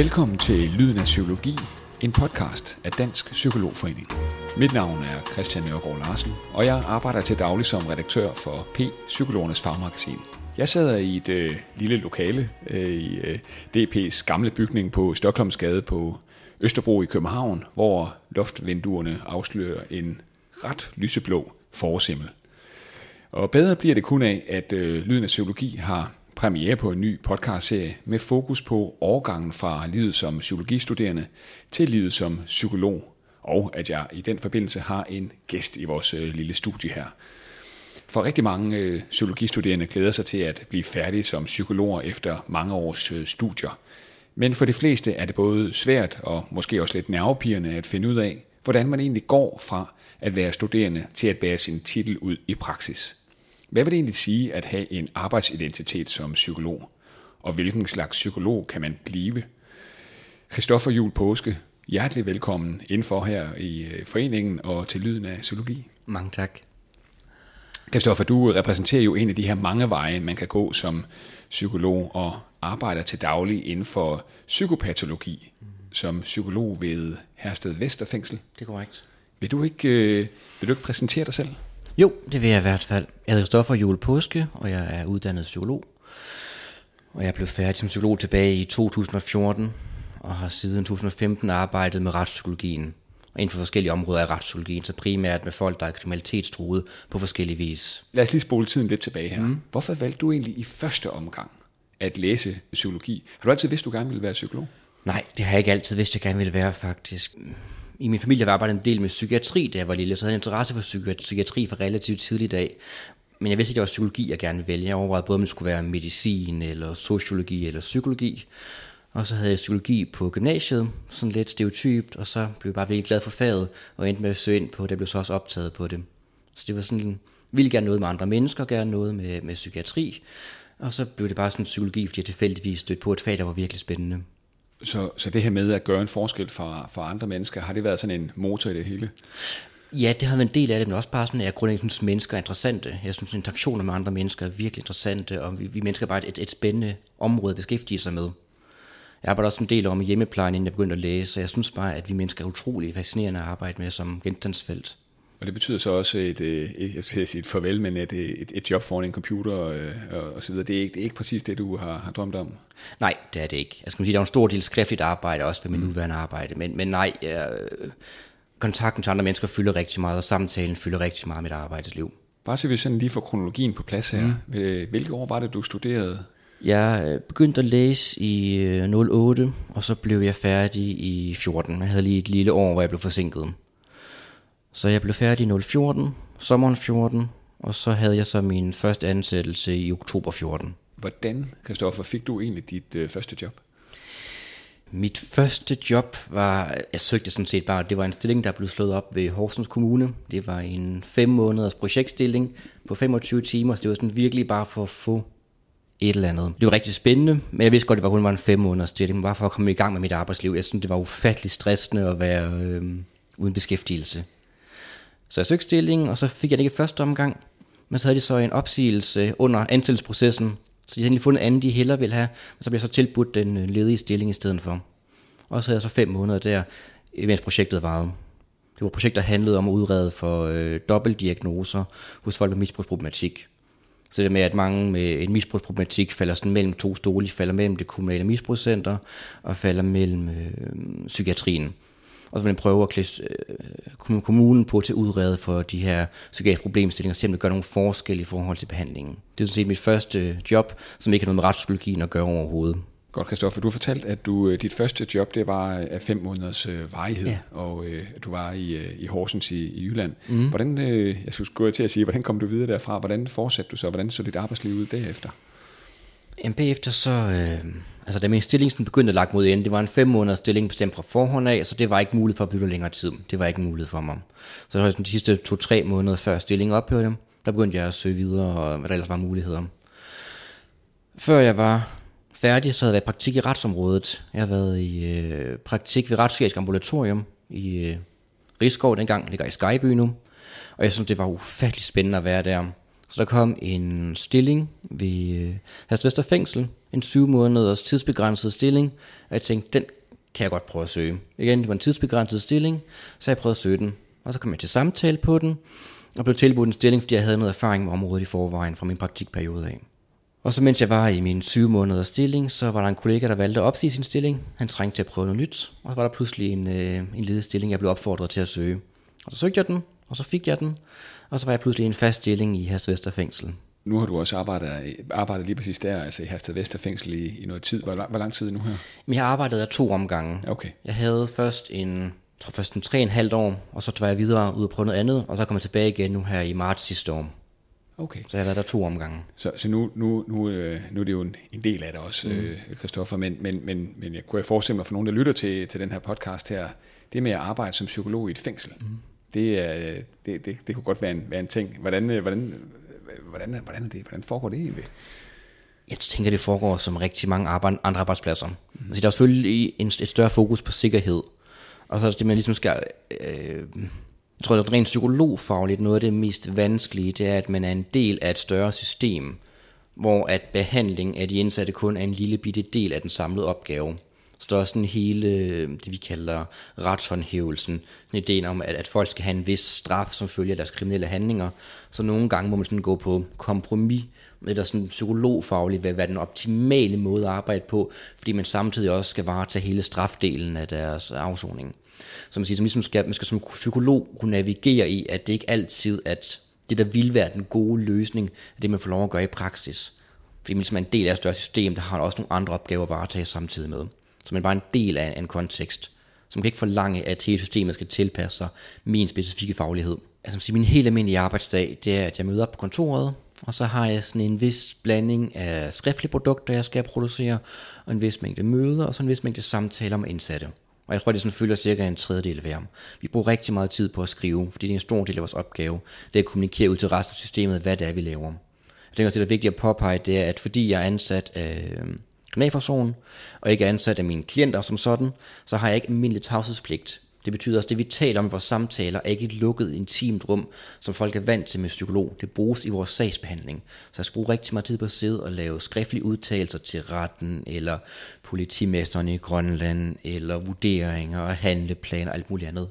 Velkommen til Lyden af Psykologi, en podcast af Dansk Psykologforening. Mit navn er Christian Nørgaard Larsen, og jeg arbejder til daglig som redaktør for P, Psykologernes Fagmagasin. Jeg sidder i et øh, lille lokale øh, i øh, DP's gamle bygning på Stockholmsgade på Østerbro i København, hvor loftvinduerne afslører en ret lyseblå forsimmel. Og bedre bliver det kun af, at øh, Lyden af Psykologi har premiere på en ny podcastserie med fokus på overgangen fra livet som psykologistuderende til livet som psykolog, og at jeg i den forbindelse har en gæst i vores øh, lille studie her. For rigtig mange øh, psykologistuderende glæder sig til at blive færdige som psykologer efter mange års øh, studier. Men for de fleste er det både svært og måske også lidt nervepirrende at finde ud af, hvordan man egentlig går fra at være studerende til at bære sin titel ud i praksis. Hvad vil det egentlig sige at have en arbejdsidentitet som psykolog? Og hvilken slags psykolog kan man blive? Christoffer Jul Påske, hjertelig velkommen indenfor her i øh, foreningen og til Lyden af Psykologi. Mange tak. Christoffer, du repræsenterer jo en af de her mange veje, man kan gå som psykolog og arbejder til daglig inden for psykopatologi mm. som psykolog ved Hersted Vesterfængsel. Det er korrekt. Vil du ikke, øh, vil du ikke præsentere dig selv? Jo, det vil jeg i hvert fald. Jeg hedder Stoffer Jule Påske, og jeg er uddannet psykolog. Og jeg blev færdig som psykolog tilbage i 2014, og har siden 2015 arbejdet med retspsykologien. Og inden for forskellige områder af retspsykologien, så primært med folk, der er kriminalitetstruet på forskellige vis. Lad os lige spole tiden lidt tilbage her. Mm. Hvorfor valgte du egentlig i første omgang at læse psykologi? Har du altid vidst, du gerne ville være psykolog? Nej, det har jeg ikke altid vidst, jeg gerne ville være faktisk. I min familie var arbejdet en del med psykiatri, da jeg var lille, så jeg havde interesse for psykiatri fra relativt tidlig dag. Men jeg vidste ikke, at det var psykologi, jeg gerne ville vælge. Jeg overvejede både, om det skulle være medicin, eller sociologi, eller psykologi. Og så havde jeg psykologi på gymnasiet, sådan lidt stereotypt, og så blev jeg bare virkelig glad for faget, og endte med at søge ind på det, blev så også optaget på det. Så det var sådan, ville gerne noget med andre mennesker, gerne noget med, med psykiatri, og så blev det bare sådan psykologi, fordi jeg tilfældigvis stødte på et fag, der var virkelig spændende. Så, så det her med at gøre en forskel for, for andre mennesker, har det været sådan en motor i det hele? Ja, det har været en del af det, men også bare sådan, at jeg grundlæggende synes, mennesker er interessante. Jeg synes, at interaktioner med andre mennesker er virkelig interessante, og vi, vi mennesker er bare et, et spændende område at beskæftige sig med. Jeg arbejder også en del om hjemmeplejen, inden jeg begyndte at læse, så jeg synes bare, at vi mennesker er utrolig fascinerende at arbejde med som genstandsfelt. Og det betyder så også et, et, jeg skal sige et farvel, men et, et, et job foran en computer og, og, og så videre. Det er, ikke, det er ikke præcis det, du har, har drømt om? Nej, det er det ikke. Jeg skal sige, der er en stor del skriftligt arbejde, også ved min mm. nuværende arbejde. Men, men nej, jeg, kontakten til andre mennesker fylder rigtig meget, og samtalen fylder rigtig meget af mit arbejdsliv. Bare så vi sådan lige får kronologien på plads her. Mm. Hvilke år var det, du studerede? Jeg begyndte at læse i 08, og så blev jeg færdig i 14. Jeg havde lige et lille år, hvor jeg blev forsinket. Så jeg blev færdig i 014, sommeren 14, og så havde jeg så min første ansættelse i oktober 14. Hvordan, Kristoffer, fik du egentlig dit øh, første job? Mit første job var, jeg søgte sådan set bare, det var en stilling, der blev slået op ved Horsens Kommune. Det var en fem måneders projektstilling på 25 timer, så det var sådan virkelig bare for at få et eller andet. Det var rigtig spændende, men jeg vidste godt, det var kun var en fem måneders stilling, bare for at komme i gang med mit arbejdsliv. Jeg synes, det var ufattelig stressende at være øh, uden beskæftigelse. Så jeg søgte stillingen, og så fik jeg det ikke første omgang. Men så havde de så en opsigelse under ansættelsesprocessen, så de havde fundet en anden, de hellere ville have, men så blev jeg så tilbudt den øh, ledige stilling i stedet for. Og så havde jeg så fem måneder der, mens projektet varede. Det var et projekt, der handlede om at udrede for øh, dobbeltdiagnoser hos folk med misbrugsproblematik. Så det med, at mange med en misbrugsproblematik falder sådan mellem to stole, falder mellem det kommunale misbrugscenter og falder mellem øh, psykiatrien og så vil man prøve at klæde øh, kommunen på til at udrede for de her psykiatriske problemstillinger, så gøre nogle forskel i forhold til behandlingen. Det er sådan set mit første job, som ikke har noget med retspsykologien at gøre overhovedet. Godt, Kristoffer. Du fortalte, at du, øh, dit første job det var af fem måneders øh, varighed, ja. og øh, du var i, øh, i Horsens i, i Jylland. Mm. Hvordan, øh, jeg skulle gå til at sige, hvordan kom du videre derfra? Hvordan fortsatte du så? Hvordan så dit arbejdsliv ud derefter? Jamen, bagefter så... Øh, altså da min stilling begyndte at lagt mod ende, det var en fem måneders stilling bestemt fra forhånd af, så det var ikke muligt for at blive længere tid. Det var ikke muligt for mig. Så det var de sidste to-tre måneder før stillingen ophørte, der begyndte jeg at søge videre, og hvad der ellers var muligheder. Før jeg var færdig, så havde jeg været i praktik i retsområdet. Jeg har været i øh, praktik ved Retspsykiatrisk Ambulatorium i øh, Rigskov dengang, ligger i Skyby nu. Og jeg synes, det var ufattelig spændende at være der. Så der kom en stilling ved øh, Hersvester Fængsel, en syv måneders tidsbegrænset stilling, og jeg tænkte, den kan jeg godt prøve at søge. Igen, det var en tidsbegrænset stilling, så jeg prøvede at søge den. Og så kom jeg til samtale på den, og blev tilbudt en stilling, fordi jeg havde noget erfaring med området i forvejen fra min praktikperiode af. Og så mens jeg var i min syv måneders stilling, så var der en kollega, der valgte at opsige sin stilling. Han trængte til at prøve noget nyt, og så var der pludselig en, øh, en ledig stilling, jeg blev opfordret til at søge. Og så søgte jeg den, og så fik jeg den, og så var jeg pludselig i en fast stilling i Hersted Fængsel. Nu har du også arbejdet, arbejdet lige præcis der, altså i Hersted Vester Fængsel i, i noget tid. Hvor, hvor lang tid nu her? Jeg har arbejdet der to omgange. Okay. Jeg havde først en, tror først en tre og en halvt år, og så var jeg videre ud og prøve noget andet, og så kom jeg tilbage igen nu her i marts sidste år. Okay. Så jeg har været der to omgange. Så, så nu, nu, nu, øh, nu er det jo en, en del af det også, mm. øh, Christoffer, men, men, men, men jeg kunne jeg forestille mig for nogen, der lytter til, til den her podcast her, det med at arbejde som psykolog i et fængsel, mm det, er, det, det, det kunne godt være en, være en ting. Hvordan, øh, hvordan, øh, hvordan, øh, hvordan, er det, hvordan foregår det egentlig? Jeg tænker, det foregår som rigtig mange arbejde, andre arbejdspladser. Mm. Altså, der er selvfølgelig en, et større fokus på sikkerhed, og så er det, man ligesom skal... Øh, jeg tror, det rent psykologfagligt noget af det mest vanskelige, det er, at man er en del af et større system, hvor at behandling af de indsatte kun er en lille bitte del af den samlede opgave. Så der er sådan hele øh, det, vi kalder retshåndhævelsen, ideen om, at, at folk skal have en vis straf, som følger deres kriminelle handlinger. Så nogle gange må man sådan gå på kompromis med sådan psykologfagligt, hvad, hvad den optimale måde at arbejde på, fordi man samtidig også skal varetage hele strafdelen af deres afsoning. Så man, siger, som ligesom skal, man skal som psykolog kunne navigere i, at det ikke altid at det, der vil være den gode løsning, er det, man får lov at gøre i praksis. Fordi man ligesom er en del af et større system, der har også nogle andre opgaver at varetage samtidig med som er bare en del af en kontekst. som kan ikke forlange, at hele systemet skal tilpasse sig min specifikke faglighed. Altså min helt almindelige arbejdsdag, det er, at jeg møder op på kontoret, og så har jeg sådan en vis blanding af skriftlige produkter, jeg skal producere, og en vis mængde møder, og så en vis mængde samtaler med indsatte. Og jeg tror, det sådan fylder cirka en tredjedel af hver. Vi bruger rigtig meget tid på at skrive, fordi det er en stor del af vores opgave. Det er at kommunikere ud til resten af systemet, hvad det er, vi laver. Jeg tænker også, det er vigtigt at påpege, det er, at fordi jeg er ansat af øh, kriminalforsorgen, og ikke er ansat af mine klienter som sådan, så har jeg ikke almindelig tavshedspligt. Det betyder også, at det vi taler om i vores samtaler er ikke et lukket, intimt rum, som folk er vant til med psykolog. Det bruges i vores sagsbehandling. Så jeg skal bruge rigtig meget tid på at sidde og lave skriftlige udtalelser til retten, eller politimesteren i Grønland, eller vurderinger og handleplaner og alt muligt andet.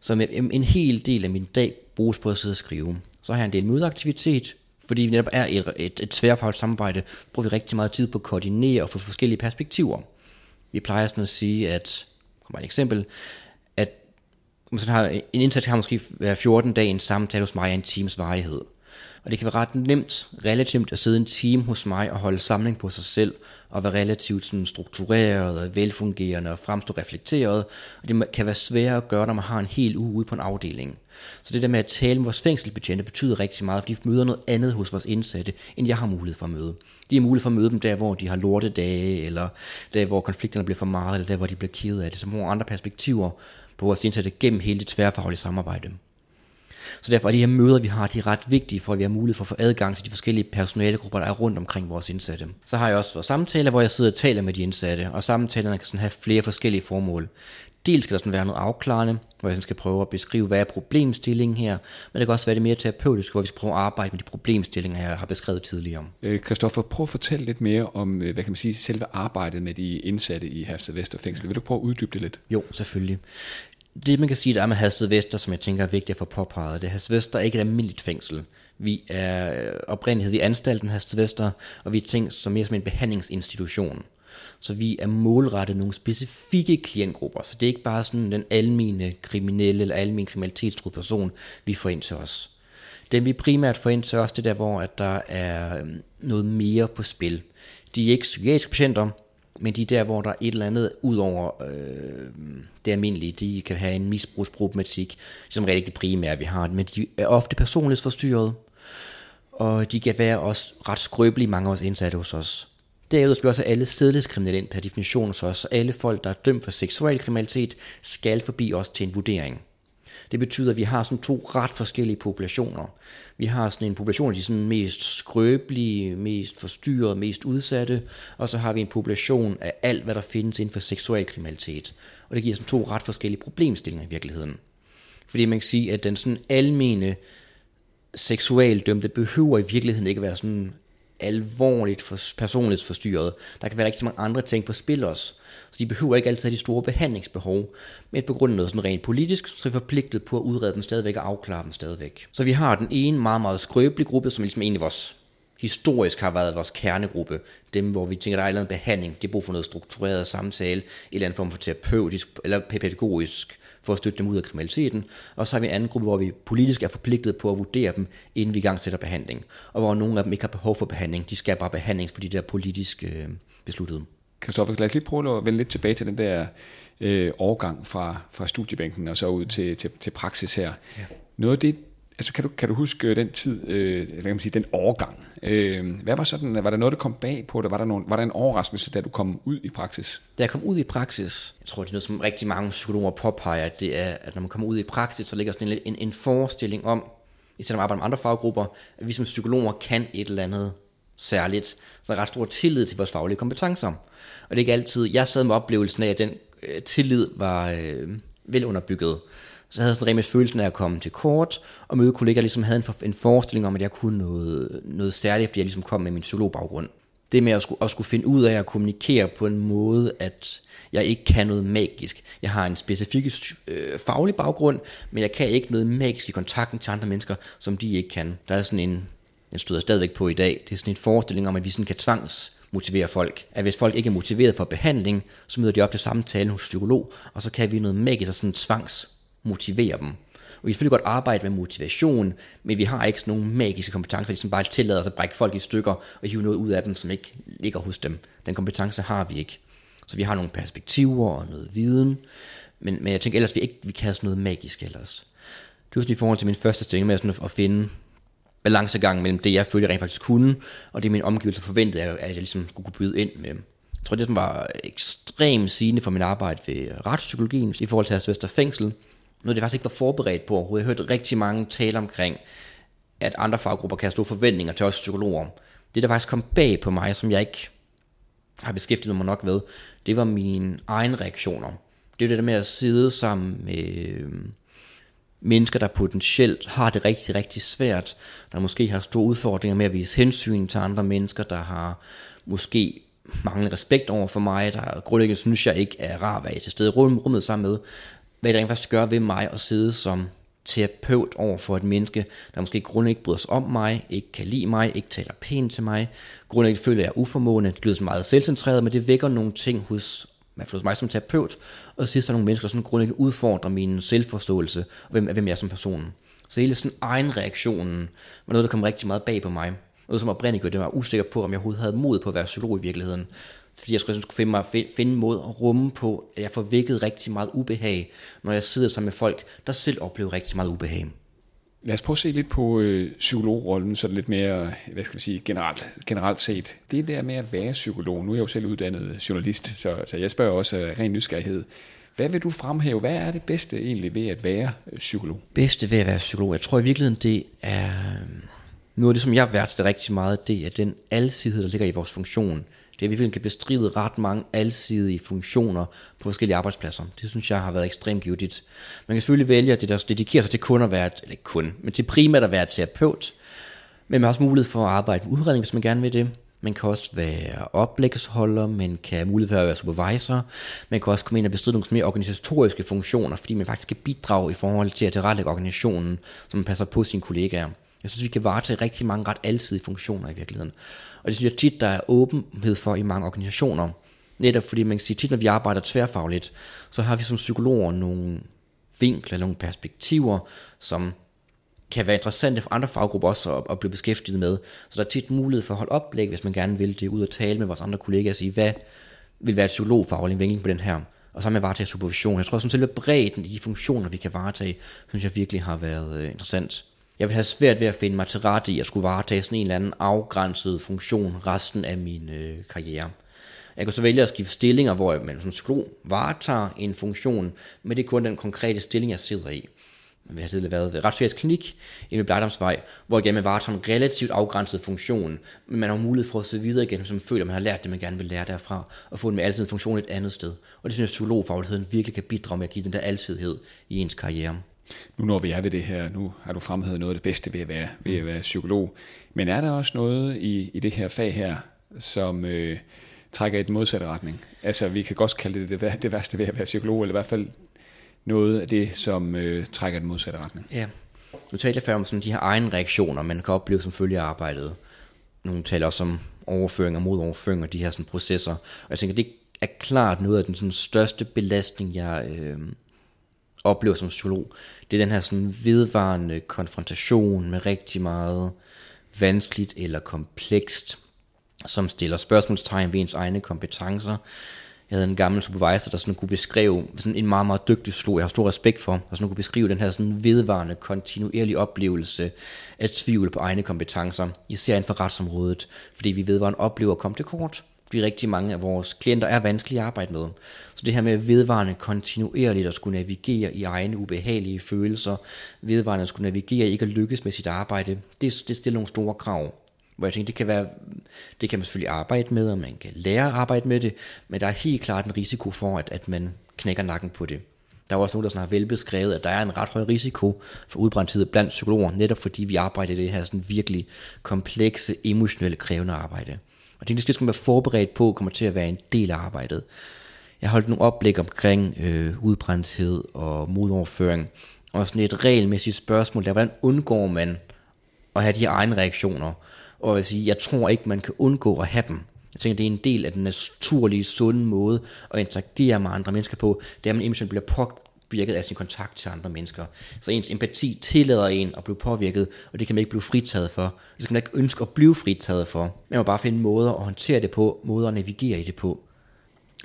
Så en hel del af min dag bruges på at sidde og skrive. Så har jeg en del mødeaktivitet, fordi vi netop er et, et, et tværfagligt samarbejde, bruger vi rigtig meget tid på at koordinere og få forskellige perspektiver. Vi plejer sådan at sige, at, kommer et eksempel, at man har, en indsats har måske hver 14 dage en samtale hos mig af en times varighed. Og det kan være ret nemt, relativt at sidde en time hos mig og holde samling på sig selv, og være relativt sådan struktureret og velfungerende og fremstå reflekteret. Og det kan være svært at gøre, når man har en hel uge ude på en afdeling. Så det der med at tale med vores fængselsbetjente betyder rigtig meget, fordi de møder noget andet hos vores indsatte, end jeg har mulighed for at møde. De er mulighed for at møde dem der, hvor de har lortedage, eller der, hvor konflikterne bliver for meget, eller der, hvor de bliver ked af det. Så nogle andre perspektiver på vores indsatte gennem hele det tværfaglige samarbejde. Så derfor er de her møder, vi har, de er ret vigtige, for at vi har mulighed for at få adgang til de forskellige personalegrupper, der er rundt omkring vores indsatte. Så har jeg også vores samtaler, hvor jeg sidder og taler med de indsatte, og samtalerne kan sådan have flere forskellige formål. Dels skal der sådan være noget afklarende, hvor jeg skal prøve at beskrive, hvad er problemstillingen her, men det kan også være det mere terapeutisk, hvor vi skal prøve at arbejde med de problemstillinger, jeg har beskrevet tidligere. Kristoffer, øh, prøv at fortælle lidt mere om, øh, hvad kan man sige, selve arbejdet med de indsatte i Hasted Vester Fængsel. Vil du prøve at uddybe det lidt? Jo, selvfølgelig det man kan sige, der er med Hasted Vester, som jeg tænker er vigtigt at få påpeget, det er Hasted Vester er ikke et almindeligt fængsel. Vi er øh, oprindelighed, vi er anstalten Hasted Vester, og vi er tænkt som mere som en behandlingsinstitution. Så vi er målrettet nogle specifikke klientgrupper, så det er ikke bare sådan den almene kriminelle eller almindelig kriminalitetstruede person, vi får ind til os. Dem vi primært får ind til os, det er der, hvor at der er øhm, noget mere på spil. De er ikke psykiatriske patienter, men de der, hvor der er et eller andet ud over øh, det almindelige, de kan have en misbrugsproblematik, som rigtig ikke det primære, vi har, men de er ofte personlighedsforstyrret, og de kan være også ret skrøbelige, mange af os indsatte hos os. Derudover skal også alle sædelighedskriminelle ind per definition hos os, så alle folk, der er dømt for seksuel kriminalitet, skal forbi os til en vurdering. Det betyder, at vi har sådan to ret forskellige populationer. Vi har sådan en population af de sådan mest skrøbelige, mest forstyrrede, mest udsatte, og så har vi en population af alt, hvad der findes inden for seksuel kriminalitet. Og det giver sådan to ret forskellige problemstillinger i virkeligheden. Fordi man kan sige, at den sådan almene seksualdømte behøver i virkeligheden ikke at være sådan alvorligt for, personligt forstyrret. Der kan være rigtig mange andre ting på spil også. Så de behøver ikke altid have de store behandlingsbehov. Men på grund af noget sådan rent politisk, så er vi forpligtet på at udrede dem stadigvæk og afklare dem stadigvæk. Så vi har den ene meget, meget skrøbelige gruppe, som ligesom egentlig vores historisk har været vores kernegruppe. Dem, hvor vi tænker, der er en eller anden behandling, de har brug for noget struktureret samtale, en eller anden form for terapeutisk eller pædagogisk for at støtte dem ud af kriminaliteten. Og så har vi en anden gruppe, hvor vi politisk er forpligtet på at vurdere dem, inden vi gang sætter behandling. Og hvor nogle af dem ikke har behov for behandling. De skal bare behandling, fordi det er politisk øh, besluttet. Kristoffer, lad os lige prøve at vende lidt tilbage til den der øh, overgang fra, fra studiebænken og så ud til, til, til praksis her. Ja. Noget af det, altså kan du, kan du huske øh, den tid, øh, hvad kan man sige, den overgang? Øh, hvad var sådan, var der noget, der kom bag på det? Var der, nogen, var der en overraskelse, da du kom ud i praksis? Da jeg kom ud i praksis, jeg tror, det er noget, som rigtig mange psykologer påpeger, at det er, at når man kommer ud i praksis, så ligger sådan en, en, en forestilling om, især når man arbejder med andre faggrupper, at vi som psykologer kan et eller andet særligt. Så der er ret stor tillid til vores faglige kompetencer. Og det er ikke altid, jeg sad med oplevelsen af, at den øh, tillid var øh, velunderbygget så havde jeg sådan rent følelsen af at komme til kort, og møde kollegaer, ligesom havde en, for, en forestilling om, at jeg kunne noget, noget særligt, fordi jeg ligesom kom med min psykologbaggrund. Det med at skulle, at skulle finde ud af at kommunikere på en måde, at jeg ikke kan noget magisk. Jeg har en specifik øh, faglig baggrund, men jeg kan ikke noget magisk i kontakten til andre mennesker, som de ikke kan. Der er sådan en, jeg støder stadigvæk på i dag, det er sådan en forestilling om, at vi sådan kan tvangs motivere folk. At hvis folk ikke er motiveret for behandling, så møder de op til samtale hos psykolog, og så kan vi noget magisk og sådan tvangs motivere dem. Og vi kan selvfølgelig godt arbejde med motivation, men vi har ikke sådan nogle magiske kompetencer, som bare tillader os at brække folk i stykker og hive noget ud af dem, som ikke ligger hos dem. Den kompetence har vi ikke. Så vi har nogle perspektiver og noget viden, men, men jeg tænker ellers, vi ikke vi kan have sådan noget magisk ellers. Det var sådan i forhold til min første stilling med sådan at finde balancegang mellem det, jeg følte, jeg rent faktisk kunne, og det min omgivelse forventede, at jeg ligesom skulle kunne byde ind med. Jeg tror, det som var ekstremt sigende for min arbejde ved retspsykologien i forhold til Vester Fængsel, noget, det faktisk ikke var forberedt på overhovedet. Jeg hørte rigtig mange tale omkring, at andre faggrupper kan have store forventninger til os psykologer. Det, der faktisk kom bag på mig, som jeg ikke har beskæftiget mig nok ved, det var mine egne reaktioner. Det er det der med at sidde sammen med øh, mennesker, der potentielt har det rigtig, rigtig svært, der måske har store udfordringer med at vise hensyn til andre mennesker, der har måske manglende respekt over for mig, der grundlæggende synes jeg ikke er rar at være til stede i rummet sammen med, hvad det rent faktisk gør ved mig at sidde som terapeut over for et menneske, der måske grundet ikke bryder sig om mig, ikke kan lide mig, ikke taler pænt til mig, grundlæggende føler jeg er uformående, det lyder så meget selvcentreret, men det vækker nogle ting hos, hos mig som terapeut, og så sidst er nogle mennesker, der grundlæggende udfordrer min selvforståelse, og hvem, hvem jeg er som person. Så hele sådan egen reaktionen var noget, der kom rigtig meget bag på mig. Noget, som oprindeligt gjorde det var usikker på, om jeg overhovedet havde mod på at være psykolog i virkeligheden fordi jeg skulle, skulle finde, mig, finde en måde at rumme på, at jeg får vækket rigtig meget ubehag, når jeg sidder sammen med folk, der selv oplever rigtig meget ubehag. Lad os prøve at se lidt på øh, psykologrollen, så lidt mere, hvad skal vi sige, generelt, generelt set. Det der med at være psykolog, nu er jeg jo selv uddannet journalist, så, så jeg spørger også af ren nysgerrighed. Hvad vil du fremhæve? Hvad er det bedste egentlig ved at være øh, psykolog? Bedste ved at være psykolog? Jeg tror i virkeligheden, det er noget af det, som jeg værdsætter rigtig meget, det er den alsidighed, der ligger i vores funktion det er, at vi kan bestride ret mange alsidige funktioner på forskellige arbejdspladser. Det synes jeg har været ekstremt givetigt. Man kan selvfølgelig vælge at det der dedikerer sig til kun at være, eller ikke kun, men til primært at være terapeut. Men man har også mulighed for at arbejde med udredning, hvis man gerne vil det. Man kan også være oplægsholder, man kan have mulighed for at være supervisor, man kan også komme ind og bestride nogle mere organisatoriske funktioner, fordi man faktisk kan bidrage i forhold til at tilrettelægge organisationen, så man passer på sine kollegaer. Jeg synes, vi kan varetage rigtig mange ret alsidige funktioner i virkeligheden. Og det synes jeg tit, der er åbenhed for i mange organisationer. Netop fordi man kan sige, tit når vi arbejder tværfagligt, så har vi som psykologer nogle vinkler, nogle perspektiver, som kan være interessante for andre faggrupper også at, at blive beskæftiget med. Så der er tit mulighed for at holde oplæg, hvis man gerne vil det, ud og tale med vores andre kollegaer og sige, hvad vil være et psykologfaglig vinkel på den her, og så med varetage supervision. Jeg tror, at selve bredden i de funktioner, vi kan varetage, synes jeg virkelig har været øh, interessant. Jeg vil have svært ved at finde mig til rette i at skulle varetage sådan en eller anden afgrænset funktion resten af min øh, karriere. Jeg kan så vælge at skifte stillinger, hvor man som psykolog varetager en funktion, men det er kun den konkrete stilling, jeg sidder i. Vi har tidligere været ved Retspsykiatrisk Klinik i ved Blejdomsvej, hvor igen man varetager en relativt afgrænset funktion, men man har mulighed for at se videre igen, som man føler, man har lært det, man gerne vil lære derfra, og få en med altid funktion et andet sted. Og det synes jeg, at psykologfagligheden virkelig kan bidrage med at give den der alsidighed i ens karriere. Nu når vi er ved det her, nu har du fremhævet noget af det bedste ved at være, ved at være psykolog. Men er der også noget i, i det her fag her, som øh, trækker i den modsatte retning? Altså vi kan godt kalde det det, det værste ved at være psykolog, eller i hvert fald noget af det, som øh, trækker i den modsatte retning. Ja. Nu talte jeg før om sådan de her egne reaktioner, man kan opleve som følge af arbejdet. Nogle taler også om overføring og modoverføring og de her sådan, processer. Og jeg tænker, det er klart noget af den sådan, største belastning, jeg øh, oplever som psykolog. Det er den her sådan, vedvarende konfrontation med rigtig meget vanskeligt eller komplekst, som stiller spørgsmålstegn ved ens egne kompetencer. Jeg havde en gammel supervisor, der sådan kunne beskrive, sådan en meget, meget dygtig slog, jeg har stor respekt for, der sådan kunne beskrive den her sådan vedvarende, kontinuerlige oplevelse af tvivl på egne kompetencer, især inden for retsområdet, fordi vi vedvarende oplever at komme til kort, fordi rigtig mange af vores klienter er vanskelige at arbejde med. Så det her med vedvarende kontinuerligt at skulle navigere i egne ubehagelige følelser, vedvarende at skulle navigere i ikke at lykkes med sit arbejde, det, det stiller nogle store krav hvor jeg tænker, det kan, være, det kan man selvfølgelig arbejde med, og man kan lære at arbejde med det, men der er helt klart en risiko for, at, at man knækker nakken på det. Der er også nogen, der sådan har velbeskrevet, at der er en ret høj risiko for udbrændthed blandt psykologer, netop fordi vi arbejder i det her sådan virkelig komplekse, emotionelle, krævende arbejde. Og det, det skal man være forberedt på, kommer til at være en del af arbejdet. Jeg har holdt nogle oplæg omkring øh, udbrændthed og modoverføring, og sådan et regelmæssigt spørgsmål der, hvordan undgår man at have de her egne reaktioner, og jeg, siger, jeg tror ikke, man kan undgå at have dem. Jeg tænker, det er en del af den naturlige, sunde måde at interagere med andre mennesker på, det er, at man emotionelt bliver påvirket af sin kontakt til andre mennesker. Så ens empati tillader en at blive påvirket, og det kan man ikke blive fritaget for. Det kan man ikke ønske at blive fritaget for. Man må bare finde måder at håndtere det på, måder at navigere i det på.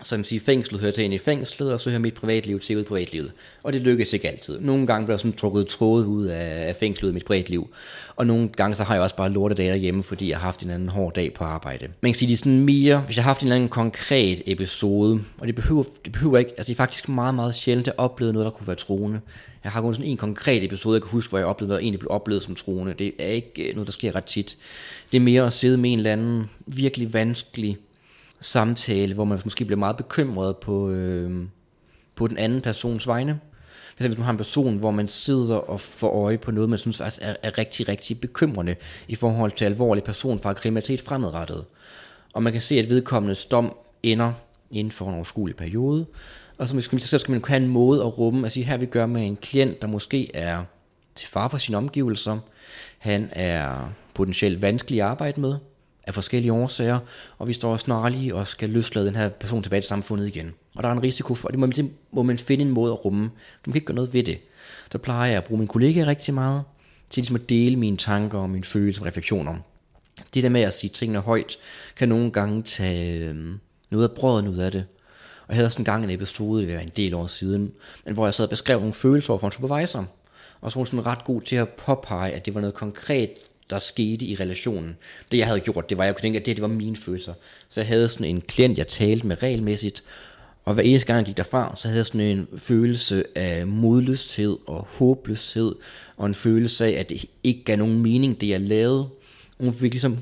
Så man siger, fængslet hører til ind i fængslet, og så hører mit privatliv til ud i privatlivet. Og det lykkes ikke altid. Nogle gange bliver der sådan trukket tråd ud af fængslet i mit privatliv. Og nogle gange så har jeg også bare lortedage derhjemme, fordi jeg har haft en anden hård dag på arbejde. Man kan sige, det er sådan mere, hvis jeg har haft en eller anden konkret episode, og det behøver, det behøver ikke, altså det er faktisk meget, meget sjældent at opleve noget, der kunne være troende. Jeg har kun sådan en konkret episode, jeg kan huske, hvor jeg oplevede noget, der egentlig blev oplevet som troende. Det er ikke noget, der sker ret tit. Det er mere at sidde med en eller anden virkelig vanskelig samtale, hvor man måske bliver meget bekymret på, øh, på den anden persons vegne. Hvis man har en person, hvor man sidder og får øje på noget, man synes faktisk er, er rigtig, rigtig bekymrende i forhold til alvorlig personfar kriminalitet fremadrettet. Og man kan se, at vedkommendes dom ender inden for en overskuelig periode. Og så skal, man, så skal man kunne have en måde at rumme, at sige, her vi gør med en klient, der måske er til far for sine omgivelser. Han er potentielt vanskelig at arbejde med af forskellige årsager, og vi står snarlige og skal løslade den her person tilbage til samfundet igen. Og der er en risiko for, det må, det må man finde en måde at rumme. Du kan ikke gøre noget ved det. Så plejer jeg at bruge min kollega rigtig meget, til ligesom at dele mine tanker og mine følelser og refleksioner. Det der med at sige tingene højt, kan nogle gange tage øhm, noget af brødet ud af det. Og jeg havde også en gang en episode, det var en del år siden, men hvor jeg sad og beskrev nogle følelser over for en supervisor. Og så var hun sådan ret god til at påpege, at det var noget konkret, der skete i relationen. Det jeg havde gjort, det var, at jeg kunne tænke, at det, det var mine følelser. Så jeg havde sådan en klient, jeg talte med regelmæssigt, og hver eneste gang jeg gik derfra, så havde jeg sådan en følelse af modløshed og håbløshed, og en følelse af, at det ikke gav nogen mening, det jeg lavede. Hun fik ligesom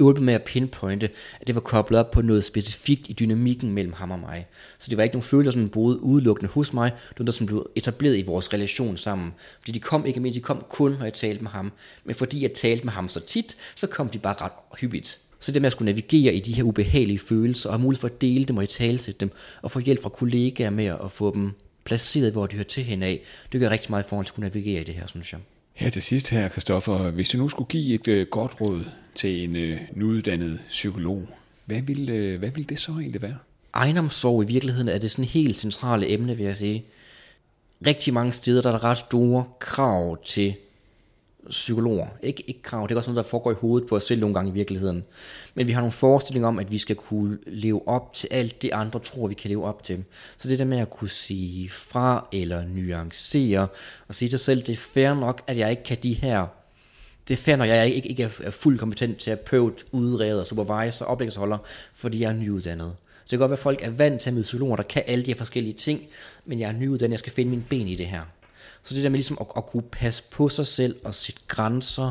hjulpet med at pinpointe, at det var koblet op på noget specifikt i dynamikken mellem ham og mig. Så det var ikke nogen følelser, som boede udelukkende hos mig, det var noget, som blev etableret i vores relation sammen. Fordi de kom ikke med, de kom kun, når jeg talte med ham. Men fordi jeg talte med ham så tit, så kom de bare ret hyppigt. Så det med at skulle navigere i de her ubehagelige følelser, og have mulighed for at dele dem og i talsætte dem, og få hjælp fra kollegaer med at få dem placeret, hvor de hører til hen af, det gør rigtig meget i forhold til at kunne navigere i det her, synes jeg. Her til sidst her, Kristoffer, hvis du nu skulle give et øh, godt råd til en øh, nyuddannet psykolog, hvad vil, øh, hvad vil det så egentlig være? Ejendomssorg i virkeligheden er det sådan helt centrale emne, vil jeg sige. Rigtig mange steder der er der ret store krav til psykologer. Ikke, ikke krav, det er også noget, der foregår i hovedet på os selv nogle gange i virkeligheden. Men vi har nogle forestillinger om, at vi skal kunne leve op til alt det, andre tror, vi kan leve op til. Så det der med at kunne sige fra eller nuancere og sige til sig selv, det er fair nok, at jeg ikke kan de her det er fair, når jeg ikke, ikke er fuldt kompetent terapeut, udreder, supervisor, oplægsholder, fordi jeg er nyuddannet. Så det kan godt være, at folk er vant til at møde psykologer, der kan alle de her forskellige ting, men jeg er nyuddannet, jeg skal finde min ben i det her. Så det der med ligesom at, at kunne passe på sig selv og sætte grænser,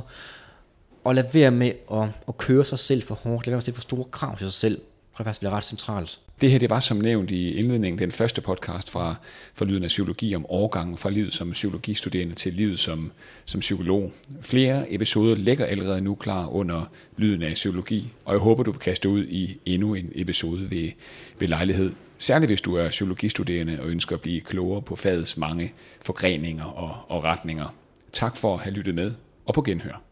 og lade være med at, at køre sig selv for hårdt, lade være med at stille for store krav til sig selv, tror jeg faktisk bliver ret centralt. Det her det var som nævnt i indledningen den første podcast fra, fra Lyden af Psykologi om overgangen fra livet som psykologistuderende til livet som, som psykolog. Flere episoder ligger allerede nu klar under Lyden af Psykologi, og jeg håber, du vil kaste ud i endnu en episode ved, ved lejlighed. Særligt hvis du er psykologistuderende og ønsker at blive klogere på fagets mange forgreninger og, og retninger. Tak for at have lyttet med, og på genhør.